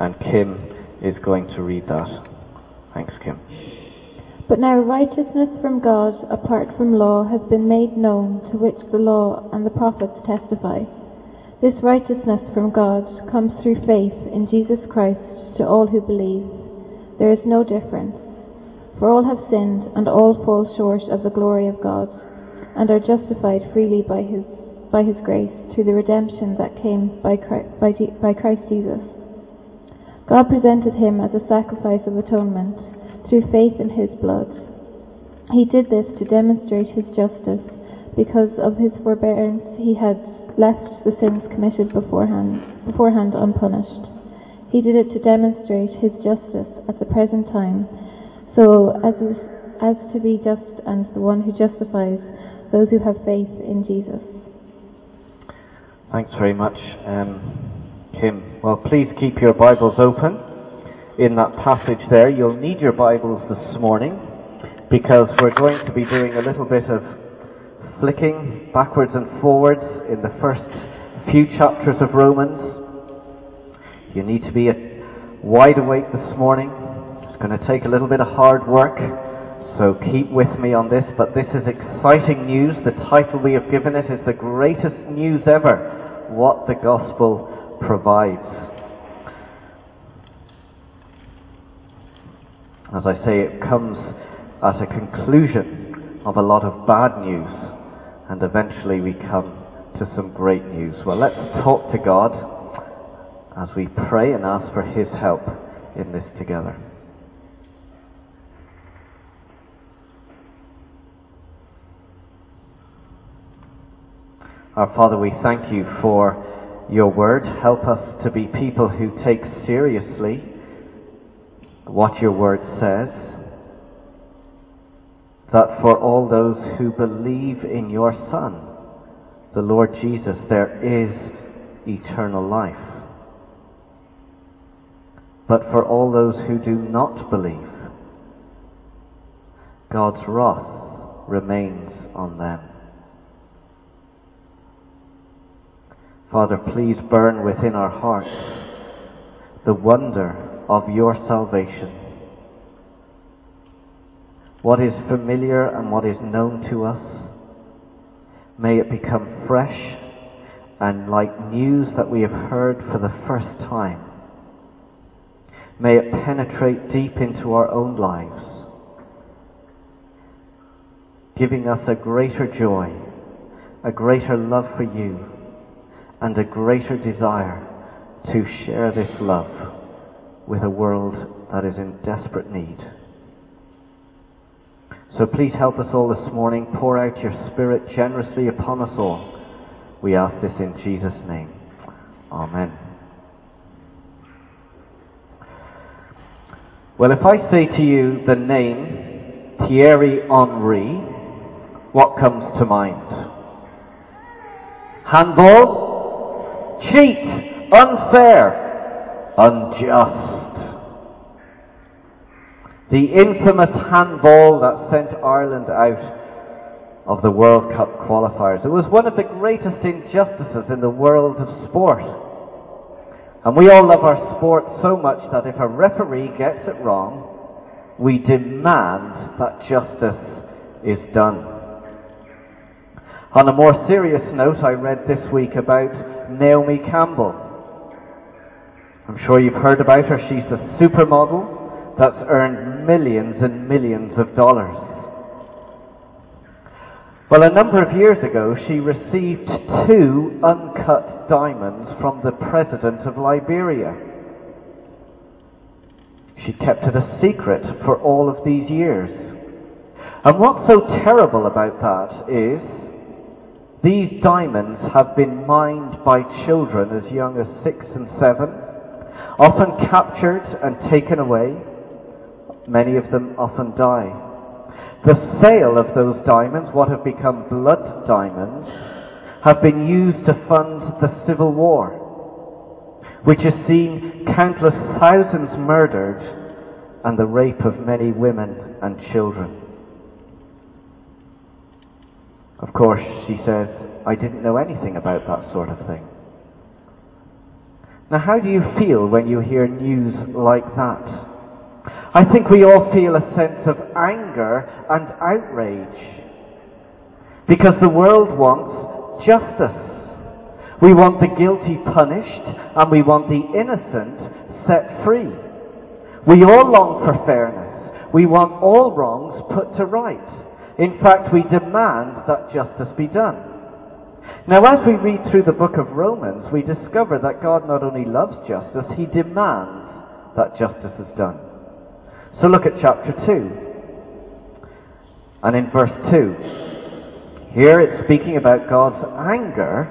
and Kim is going to read that. Thanks, Kim. But now righteousness from God apart from law has been made known, to which the law and the prophets testify. This righteousness from God comes through faith in Jesus Christ to all who believe. There is no difference. For all have sinned and all fall short of the glory of God and are justified freely by his, by his grace through the redemption that came by Christ, by, by Christ Jesus. God presented him as a sacrifice of atonement through faith in his blood. He did this to demonstrate his justice because of his forbearance he had left the sins committed beforehand, beforehand unpunished. He did it to demonstrate his justice at the present time, so as, as to be just and the one who justifies those who have faith in Jesus. Thanks very much, um, Well, please keep your Bibles open in that passage there. You'll need your Bibles this morning because we're going to be doing a little bit of flicking backwards and forwards in the first few chapters of Romans. You need to be wide awake this morning. It's going to take a little bit of hard work, so keep with me on this. But this is exciting news. The title we have given it is the greatest news ever, what the gospel provides. As I say, it comes at a conclusion of a lot of bad news, and eventually we come to some great news. Well, let's talk to God as we pray and ask for His help in this together. Our Father, we thank you for your word. Help us to be people who take seriously what your word says, that for all those who believe in your Son, the Lord Jesus, there is eternal life. But for all those who do not believe, God's wrath remains on them. Father, please burn within our hearts the wonder of your salvation. What is familiar and what is known to us, may it become fresh and like news that we have heard for the first time. May it penetrate deep into our own lives, giving us a greater joy, a greater love for you, and a greater desire to share this love with a world that is in desperate need. So please help us all this morning. Pour out your Spirit generously upon us all. We ask this in Jesus' name. Amen. Well, if I say to you the name Thierry Henry, what comes to mind? Handball? Cheat! Unfair! Unjust! The infamous handball that sent Ireland out of the World Cup qualifiers. It was one of the greatest injustices in the world of sport. And we all love our sport so much that if a referee gets it wrong, we demand that justice is done. On a more serious note, I read this week about Naomi Campbell. I'm sure you've heard about her. She's a supermodel that's earned millions and millions of dollars. Well, a number of years ago, she received two uncut diamonds from the president of Liberia. She kept it a secret for all of these years. And what's so terrible about that is these diamonds have been mined by children as young as six and seven, often captured and taken away. Many of them often die. The sale of those diamonds, what have become blood diamonds, have been used to fund the Civil War, which has seen countless thousands murdered and the rape of many women and children. Of course, she says, I didn't know anything about that sort of thing. Now, how do you feel when you hear news like that? I think we all feel a sense of anger and outrage because the world wants justice. We want the guilty punished and we want the innocent set free. We all long for fairness. We want all wrongs put to right. In fact, we demand that justice be done. Now, as we read through the book of Romans, we discover that God not only loves justice, he demands that justice is done. So look at chapter 2. And in verse 2, here it's speaking about God's anger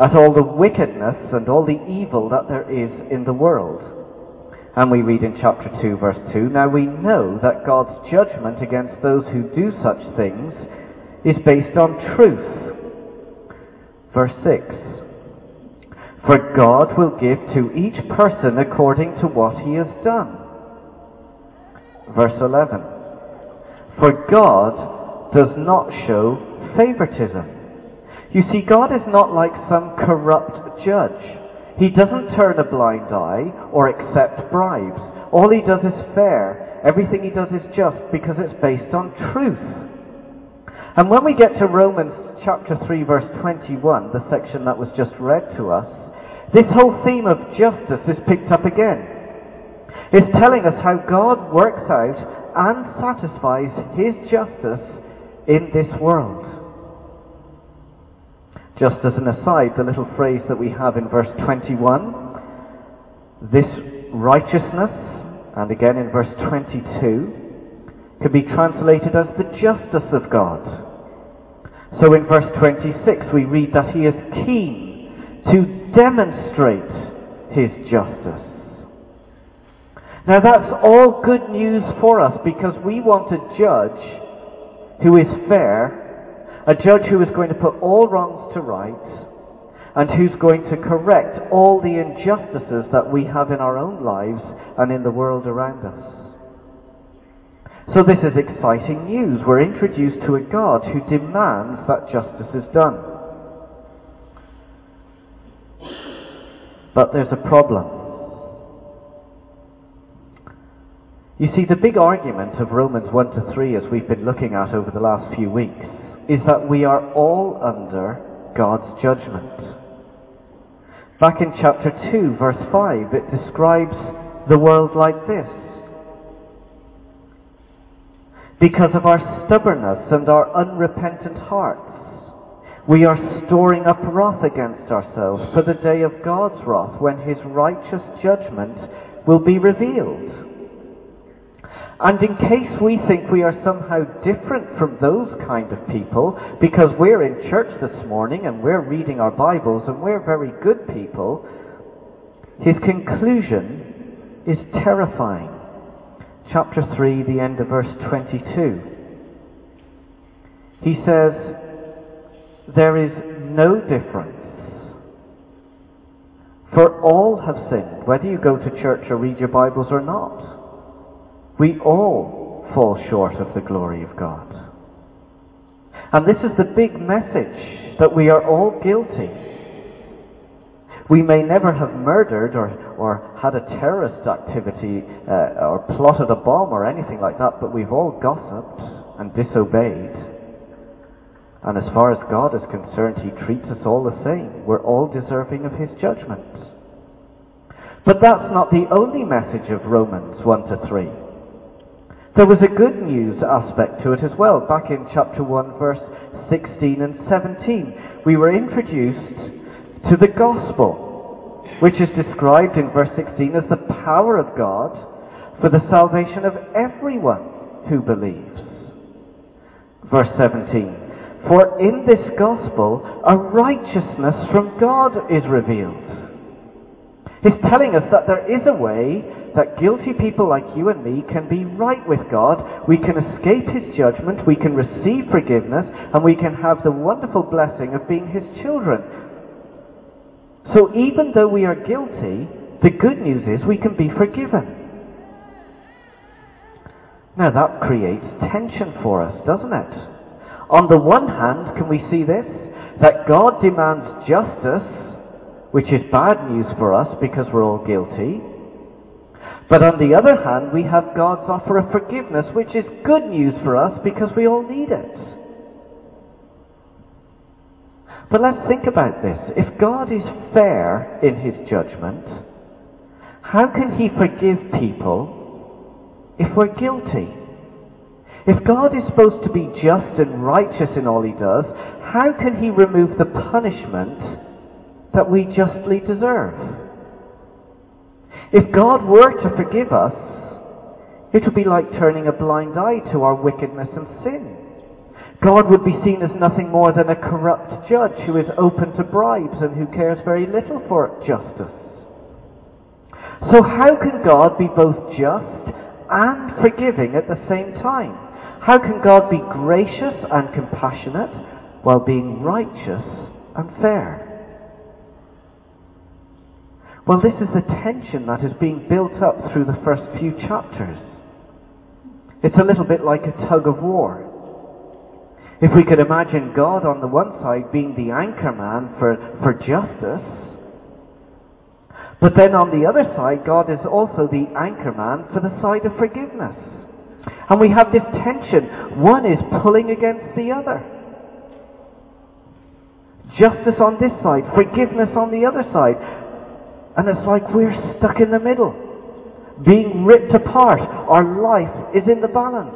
at all the wickedness and all the evil that there is in the world. And we read in chapter 2, verse 2 Now we know that God's judgment against those who do such things is based on truth. Verse 6 For God will give to each person according to what he has done. Verse 11 For God does not show favoritism. You see, God is not like some corrupt judge. He doesn't turn a blind eye or accept bribes. All he does is fair. Everything he does is just because it's based on truth. And when we get to Romans chapter 3 verse 21, the section that was just read to us, this whole theme of justice is picked up again. It's telling us how God works out and satisfies his justice in this world. Just as an aside, the little phrase that we have in verse 21, this righteousness, and again in verse 22, can be translated as the justice of God. So in verse 26 we read that he is keen to demonstrate his justice. Now that's all good news for us because we want a judge who is fair a judge who is going to put all wrongs to rights and who's going to correct all the injustices that we have in our own lives and in the world around us. So this is exciting news. We're introduced to a God who demands that justice is done. But there's a problem. You see, the big argument of Romans 1 to 3 as we've been looking at over the last few weeks is that we are all under God's judgment. Back in chapter 2, verse 5, it describes the world like this. Because of our stubbornness and our unrepentant hearts, we are storing up wrath against ourselves for the day of God's wrath when his righteous judgment will be revealed. And in case we think we are somehow different from those kind of people, because we're in church this morning and we're reading our Bibles and we're very good people, his conclusion is terrifying. Chapter 3, the end of verse 22. He says, There is no difference. For all have sinned, whether you go to church or read your Bibles or not. We all fall short of the glory of God. And this is the big message that we are all guilty. We may never have murdered or, or had a terrorist activity uh, or plotted a bomb or anything like that, but we've all gossiped and disobeyed. And as far as God is concerned, He treats us all the same. We're all deserving of His judgment. But that's not the only message of Romans 1 to 3. There was a good news aspect to it as well. Back in chapter 1, verse 16 and 17, we were introduced to the gospel, which is described in verse 16 as the power of God for the salvation of everyone who believes. Verse 17, for in this gospel a righteousness from God is revealed. He's telling us that there is a way that guilty people like you and me can be right with God, we can escape His judgment, we can receive forgiveness, and we can have the wonderful blessing of being His children. So even though we are guilty, the good news is we can be forgiven. Now that creates tension for us, doesn't it? On the one hand, can we see this? That God demands justice which is bad news for us because we're all guilty. But on the other hand, we have God's offer of forgiveness, which is good news for us because we all need it. But let's think about this. If God is fair in his judgment, how can he forgive people if we're guilty? If God is supposed to be just and righteous in all he does, how can he remove the punishment that we justly deserve? If God were to forgive us, it would be like turning a blind eye to our wickedness and sin. God would be seen as nothing more than a corrupt judge who is open to bribes and who cares very little for justice. So how can God be both just and forgiving at the same time? How can God be gracious and compassionate while being righteous and fair? Well, this is the tension that is being built up through the first few chapters. It's a little bit like a tug of war. If we could imagine God on the one side being the anchor man for, for justice, but then on the other side, God is also the anchor man for the side of forgiveness. And we have this tension. One is pulling against the other. Justice on this side, forgiveness on the other side. And it's like we're stuck in the middle, being ripped apart. Our life is in the balance.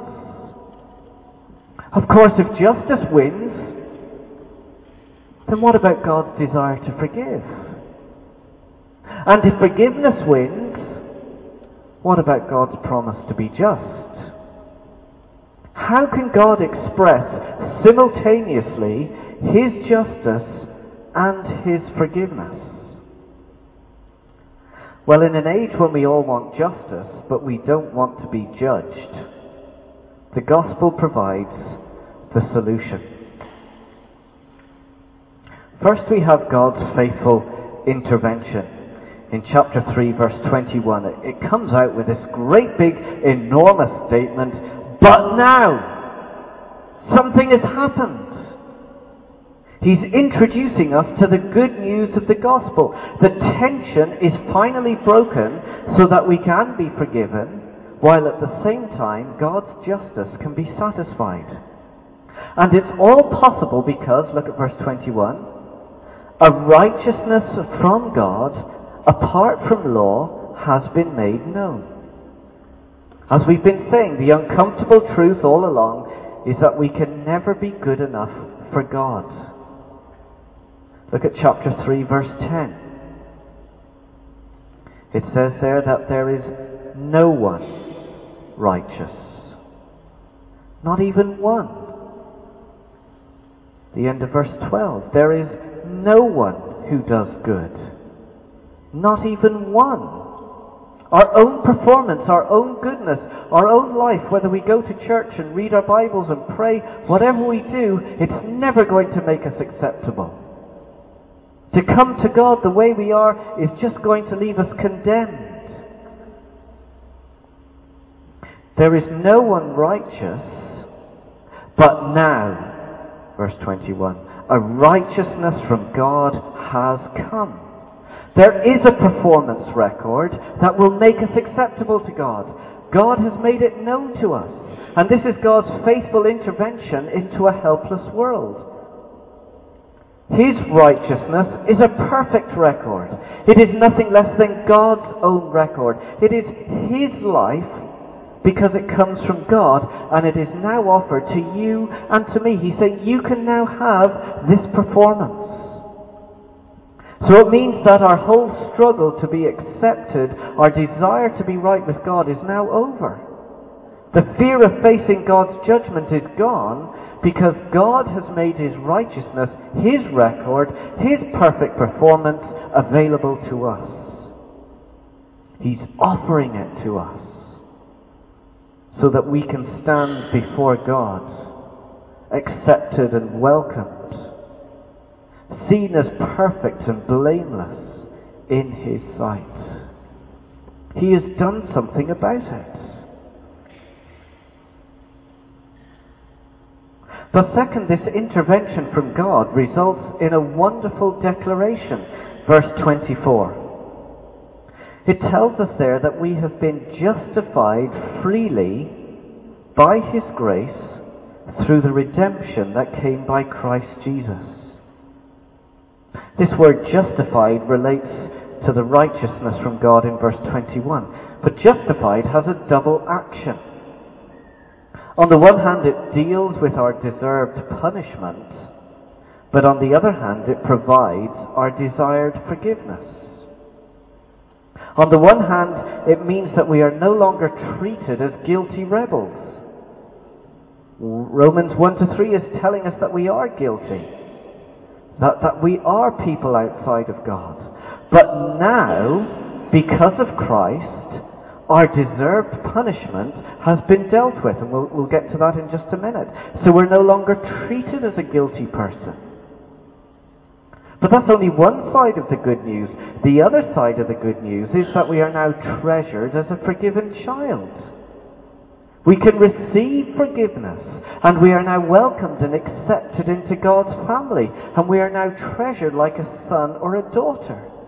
Of course, if justice wins, then what about God's desire to forgive? And if forgiveness wins, what about God's promise to be just? How can God express simultaneously His justice and His forgiveness? Well, in an age when we all want justice, but we don't want to be judged, the gospel provides the solution. First, we have God's faithful intervention. In chapter 3, verse 21, it comes out with this great big, enormous statement, but now, something has happened. He's introducing us to the good news of the gospel. The tension is finally broken so that we can be forgiven, while at the same time God's justice can be satisfied. And it's all possible because, look at verse 21, a righteousness from God, apart from law, has been made known. As we've been saying, the uncomfortable truth all along is that we can never be good enough for God. Look at chapter 3, verse 10. It says there that there is no one righteous. Not even one. The end of verse 12. There is no one who does good. Not even one. Our own performance, our own goodness, our own life, whether we go to church and read our Bibles and pray, whatever we do, it's never going to make us acceptable. To come to God the way we are is just going to leave us condemned. There is no one righteous, but now Verse 21. A righteousness from God has come. There is a performance record that will make us acceptable to God. God has made it known to us. And this is God's faithful intervention into a helpless world. His righteousness is a perfect record. It is nothing less than God's own record. It is His life because it comes from God and it is now offered to you and to me. He's saying you can now have this performance. So it means that our whole struggle to be accepted, our desire to be right with God is now over. The fear of facing God's judgment is gone because God has made His righteousness, His record, His perfect performance available to us. He's offering it to us so that we can stand before God, accepted and welcomed, seen as perfect and blameless in His sight. He has done something about it. But second, this intervention from God results in a wonderful declaration. verse 24. It tells us there that we have been justified freely by His grace through the redemption that came by Christ Jesus. This word justified relates to the righteousness from God in verse 21. But justified has a double action. On the one hand, it deals with our deserved punishment, but on the other hand, it provides our desired forgiveness. On the one hand, it means that we are no longer treated as guilty rebels. Romans 1 to 3 is telling us that we are guilty, that, that we are people outside of God. But now, because of Christ, our deserved punishment has been dealt with, and we'll, we'll get to that in just a minute. So we're no longer treated as a guilty person. But that's only one side of the good news. The other side of the good news is that we are now treasured as a forgiven child. We can receive forgiveness, and we are now welcomed and accepted into God's family, and we are now treasured like a son or a daughter.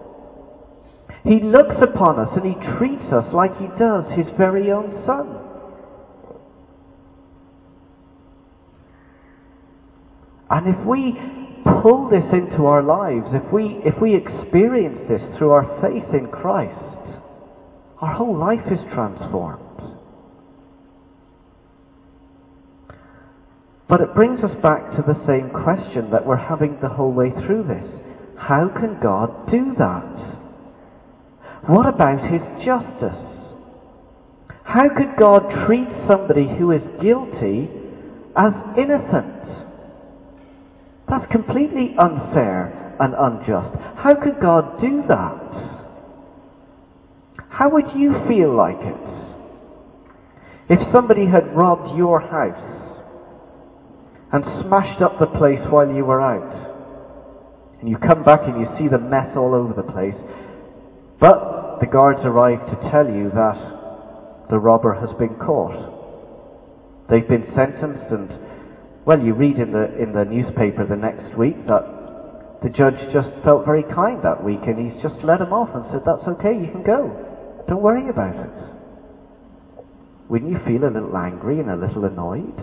He looks upon us and he treats us like he does his very own son. And if we pull this into our lives, if we, if we experience this through our faith in Christ, our whole life is transformed. But it brings us back to the same question that we're having the whole way through this. How can God do that? What about his justice? How could God treat somebody who is guilty as innocent? That's completely unfair and unjust. How could God do that? How would you feel like it? If somebody had robbed your house and smashed up the place while you were out, and you come back and you see the mess all over the place, but the guards arrive to tell you that the robber has been caught. They've been sentenced and, well, you read in the, in the newspaper the next week that the judge just felt very kind that week and he's just let him off and said, that's okay, you can go. Don't worry about it. Wouldn't you feel a little angry and a little annoyed?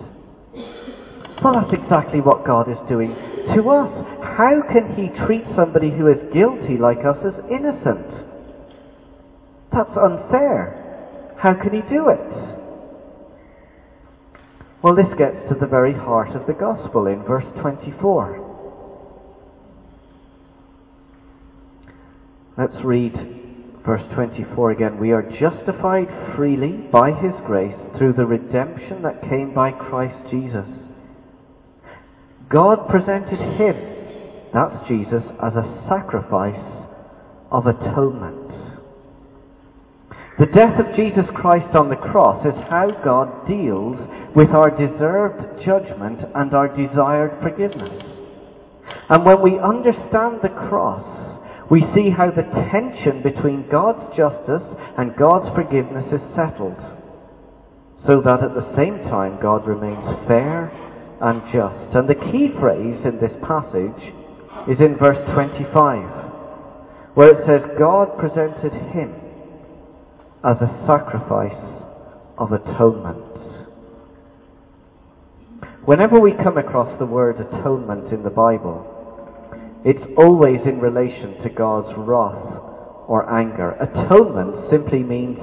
Well, that's exactly what God is doing to us. How can He treat somebody who is guilty like us as innocent? That's unfair. How can he do it? Well, this gets to the very heart of the gospel in verse 24. Let's read verse 24 again. We are justified freely by his grace through the redemption that came by Christ Jesus. God presented him, that's Jesus, as a sacrifice of atonement. The death of Jesus Christ on the cross is how God deals with our deserved judgment and our desired forgiveness. And when we understand the cross, we see how the tension between God's justice and God's forgiveness is settled. So that at the same time God remains fair and just. And the key phrase in this passage is in verse 25, where it says, God presented him as a sacrifice of atonement. Whenever we come across the word atonement in the Bible, it's always in relation to God's wrath or anger. Atonement simply means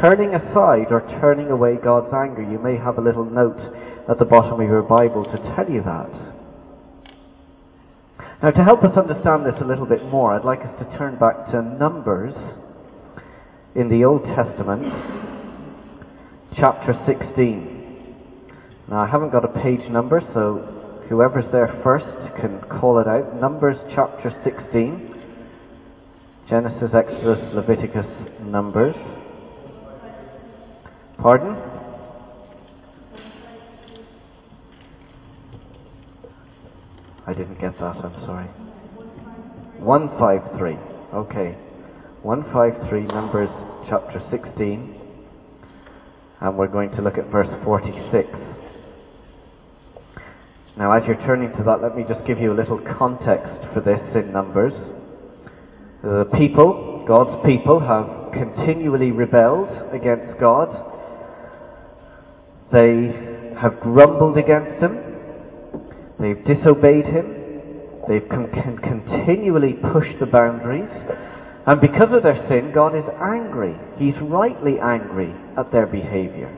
turning aside or turning away God's anger. You may have a little note at the bottom of your Bible to tell you that. Now, to help us understand this a little bit more, I'd like us to turn back to Numbers in the Old Testament, chapter 16. Now, I haven't got a page number, so whoever's there first can call it out. Numbers chapter 16. Genesis, Exodus, Leviticus, Numbers. Pardon? I didn't get that, I'm sorry. 153. Okay. 153, Numbers chapter 16, and we're going to look at verse 46. Now, as you're turning to that, let me just give you a little context for this in Numbers. The people, God's people, have continually rebelled against God. They have grumbled against Him. They've disobeyed Him. They've con- continually pushed the boundaries. And because of their sin, God is angry. He's rightly angry at their behavior.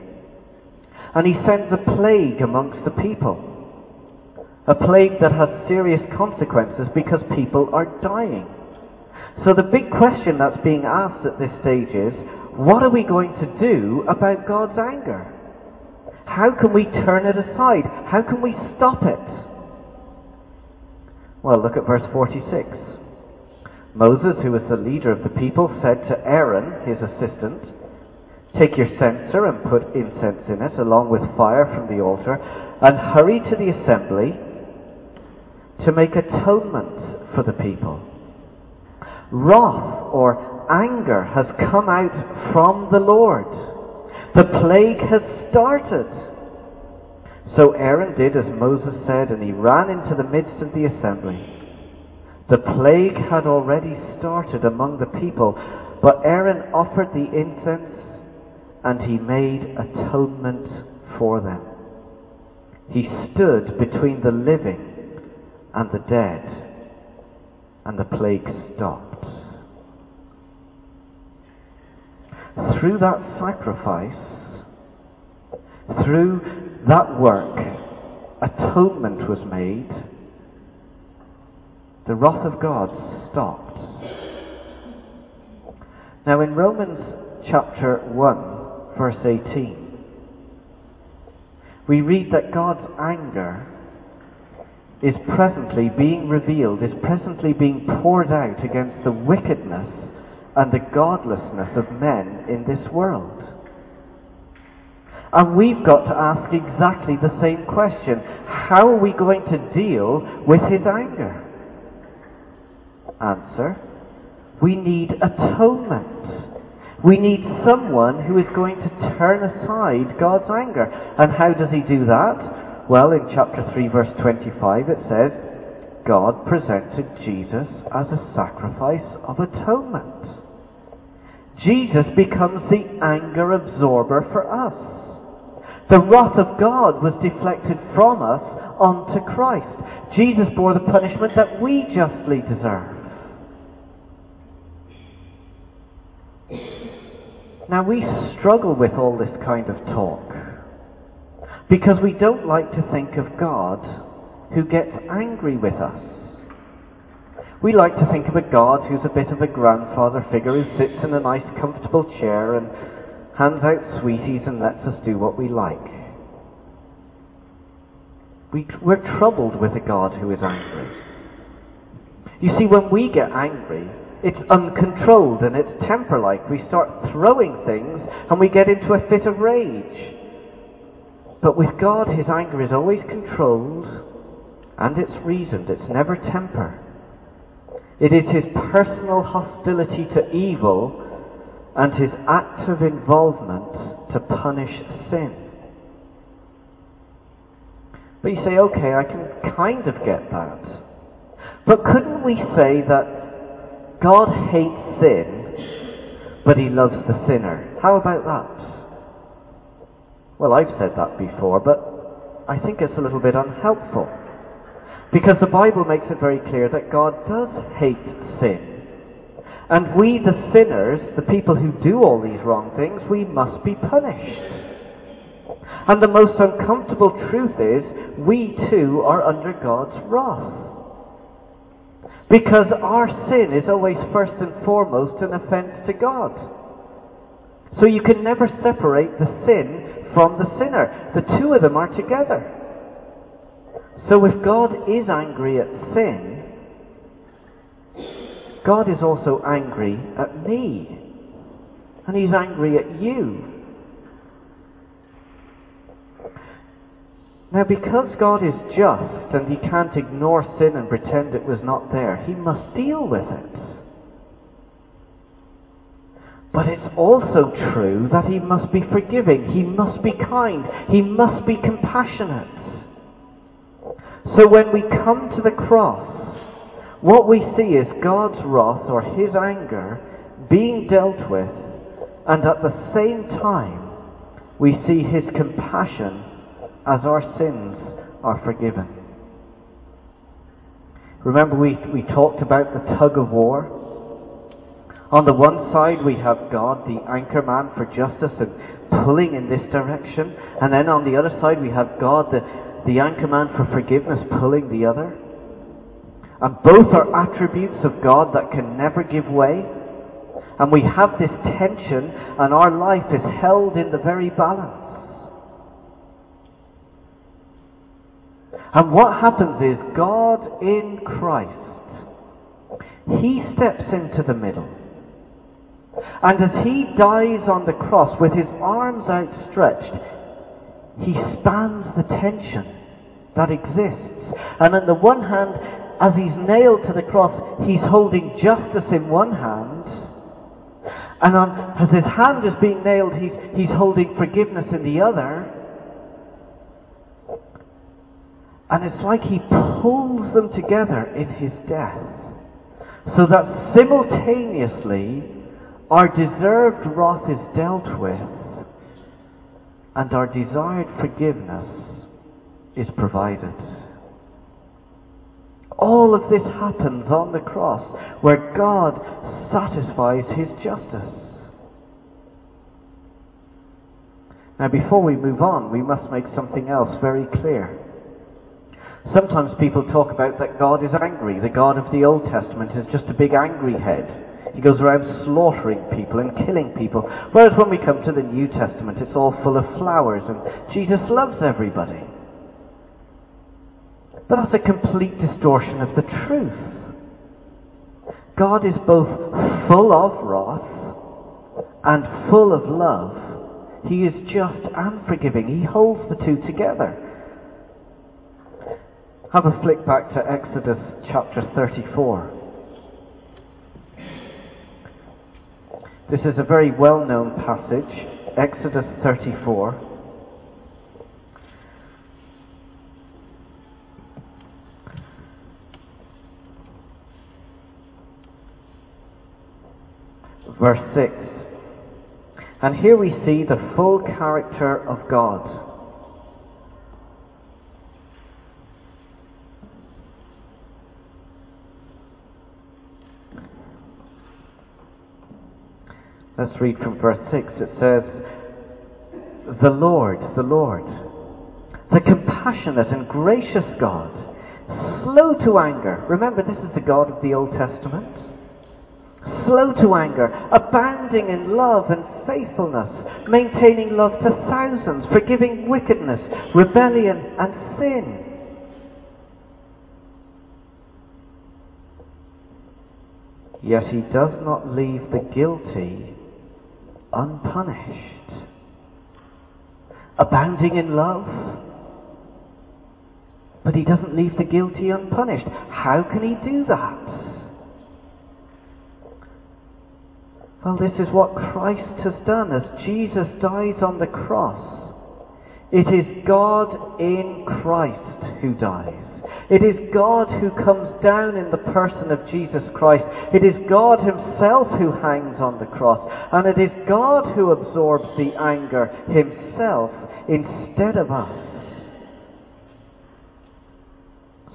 And He sends a plague amongst the people. A plague that has serious consequences because people are dying. So the big question that's being asked at this stage is, what are we going to do about God's anger? How can we turn it aside? How can we stop it? Well, look at verse 46. Moses, who was the leader of the people, said to Aaron, his assistant, Take your censer and put incense in it, along with fire from the altar, and hurry to the assembly to make atonement for the people. Wrath or anger has come out from the Lord. The plague has started. So Aaron did as Moses said, and he ran into the midst of the assembly. The plague had already started among the people, but Aaron offered the incense and he made atonement for them. He stood between the living and the dead, and the plague stopped. Through that sacrifice, through that work, atonement was made. The wrath of God stopped. Now, in Romans chapter 1, verse 18, we read that God's anger is presently being revealed, is presently being poured out against the wickedness and the godlessness of men in this world. And we've got to ask exactly the same question. How are we going to deal with his anger? Answer. We need atonement. We need someone who is going to turn aside God's anger. And how does he do that? Well, in chapter 3, verse 25, it says, God presented Jesus as a sacrifice of atonement. Jesus becomes the anger absorber for us. The wrath of God was deflected from us onto Christ. Jesus bore the punishment that we justly deserve. Now we struggle with all this kind of talk. Because we don't like to think of God who gets angry with us. We like to think of a God who's a bit of a grandfather figure who sits in a nice comfortable chair and hands out sweeties and lets us do what we like. We, we're troubled with a God who is angry. You see, when we get angry, it's uncontrolled and it's temper-like. We start throwing things and we get into a fit of rage. But with God, his anger is always controlled and it's reasoned. It's never temper. It is his personal hostility to evil and his active involvement to punish sin. But you say, okay, I can kind of get that. But couldn't we say that God hates sin, but he loves the sinner? How about that? Well, I've said that before, but I think it's a little bit unhelpful. Because the Bible makes it very clear that God does hate sin. And we, the sinners, the people who do all these wrong things, we must be punished. And the most uncomfortable truth is, we too are under God's wrath. Because our sin is always first and foremost an offense to God. So you can never separate the sin from the sinner. The two of them are together. So if God is angry at sin, God is also angry at me. And He's angry at you. Now, because God is just and He can't ignore sin and pretend it was not there, He must deal with it. But it's also true that he must be forgiving, he must be kind, he must be compassionate. So when we come to the cross, what we see is God's wrath or his anger being dealt with, and at the same time, we see his compassion as our sins are forgiven. Remember, we, we talked about the tug of war? On the one side, we have God, the anchor man for justice, and pulling in this direction. And then on the other side, we have God, the, the anchor man for forgiveness, pulling the other. And both are attributes of God that can never give way. And we have this tension, and our life is held in the very balance. And what happens is God in Christ, He steps into the middle. And as He dies on the cross with His arms outstretched, He spans the tension that exists. And on the one hand, as He's nailed to the cross, He's holding justice in one hand. And on, as His hand is being nailed, He's, he's holding forgiveness in the other. And it's like he pulls them together in his death. So that simultaneously our deserved wrath is dealt with and our desired forgiveness is provided. All of this happens on the cross where God satisfies his justice. Now before we move on, we must make something else very clear. Sometimes people talk about that God is angry. The God of the Old Testament is just a big angry head. He goes around slaughtering people and killing people. Whereas when we come to the New Testament, it's all full of flowers and Jesus loves everybody. But that's a complete distortion of the truth. God is both full of wrath and full of love. He is just and forgiving. He holds the two together. Have a flick back to Exodus chapter 34. This is a very well known passage, Exodus 34. Verse 6. And here we see the full character of God. Let's read from verse 6. It says, The Lord, the Lord, the compassionate and gracious God, slow to anger. Remember, this is the God of the Old Testament. Slow to anger, abounding in love and faithfulness, maintaining love to thousands, forgiving wickedness, rebellion, and sin. Yet he does not leave the guilty unpunished, abounding in love. But he doesn't leave the guilty unpunished. How can he do that? Well, this is what Christ has done as Jesus dies on the cross. It is God in Christ who dies. It is God who comes down in the person of Jesus Christ. It is God himself who hangs on the cross. And it is God who absorbs the anger himself instead of us.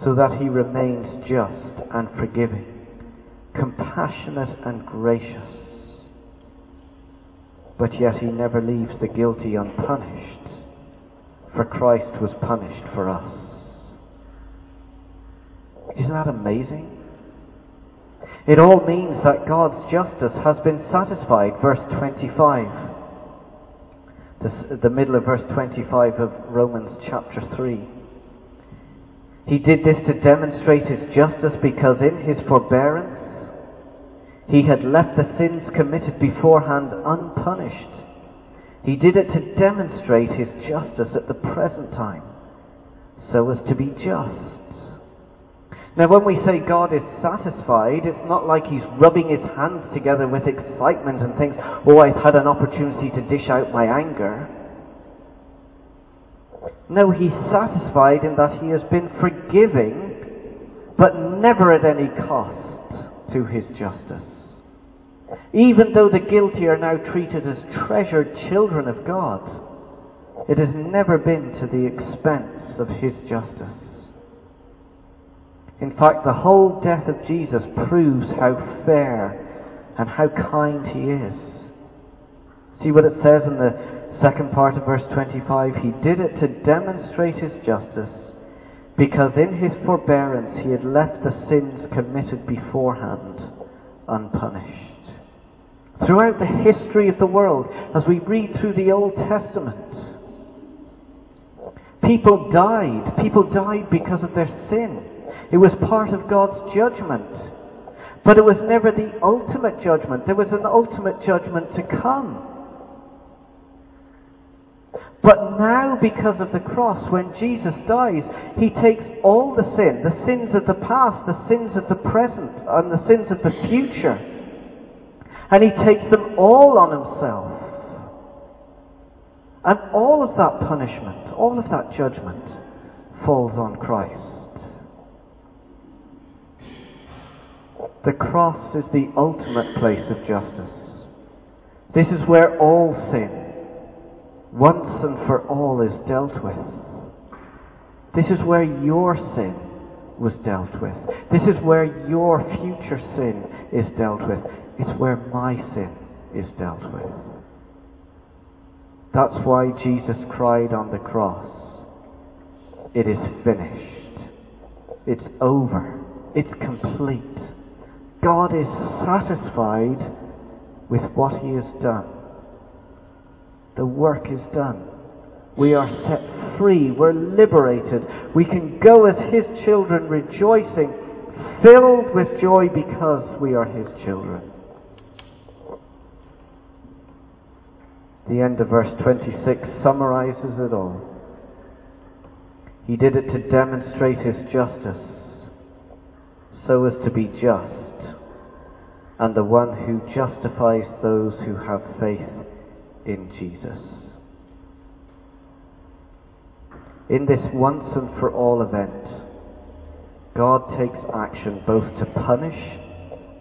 So that he remains just and forgiving, compassionate and gracious. But yet he never leaves the guilty unpunished, for Christ was punished for us. Isn't that amazing? It all means that God's justice has been satisfied. Verse 25. The, the middle of verse 25 of Romans chapter 3. He did this to demonstrate his justice because in his forbearance he had left the sins committed beforehand unpunished. He did it to demonstrate his justice at the present time so as to be just now, when we say God is satisfied, it's not like He's rubbing His hands together with excitement and thinks, oh, I've had an opportunity to dish out my anger. No, He's satisfied in that He has been forgiving, but never at any cost to his justice. Even though the guilty are now treated as treasured children of God, it has never been to the expense of his justice. In fact, the whole death of Jesus proves how fair and how kind he is. See what it says in the second part of verse 25? He did it to demonstrate his justice, because in his forbearance he had left the sins committed beforehand unpunished. Throughout the history of the world, as we read through the Old Testament, people died. People died because of their sin. It was part of God's judgment. But it was never the ultimate judgment. There was an ultimate judgment to come. But now, because of the cross, when Jesus dies, he takes all the sin, the sins of the past, the sins of the present, and the sins of the future, and he takes them all on himself. And all of that punishment, all of that judgment falls on Christ. The cross is the ultimate place of justice. This is where all sin, once and for all, is dealt with. This is where your sin was dealt with. This is where your future sin is dealt with. It's where my sin is dealt with. That's why Jesus cried on the cross, It is finished. It's over. It's complete. God is satisfied with what He has done. The work is done. We are set free. We're liberated. We can go as His children rejoicing, filled with joy because we are His children. The end of verse 26 summarizes it all. He did it to demonstrate his justice, so as to be just, and the one who justifies those who have faith in Jesus. In this once and for all event, God takes action both to punish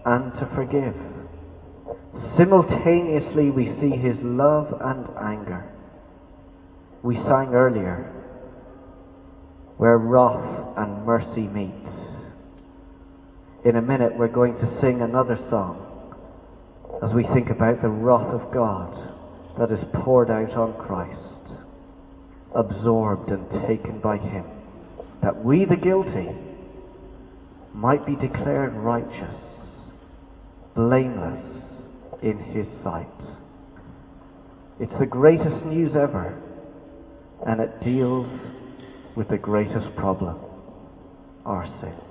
and to forgive. Simultaneously, we see his love and anger. We sang earlier, where wrath and mercy meet. In a minute, we're going to sing another song as we think about the wrath of God that is poured out on Christ, absorbed and taken by him, that we, the guilty, might be declared righteous, blameless in his sight. It's the greatest news ever, and it deals with the greatest problem our sin.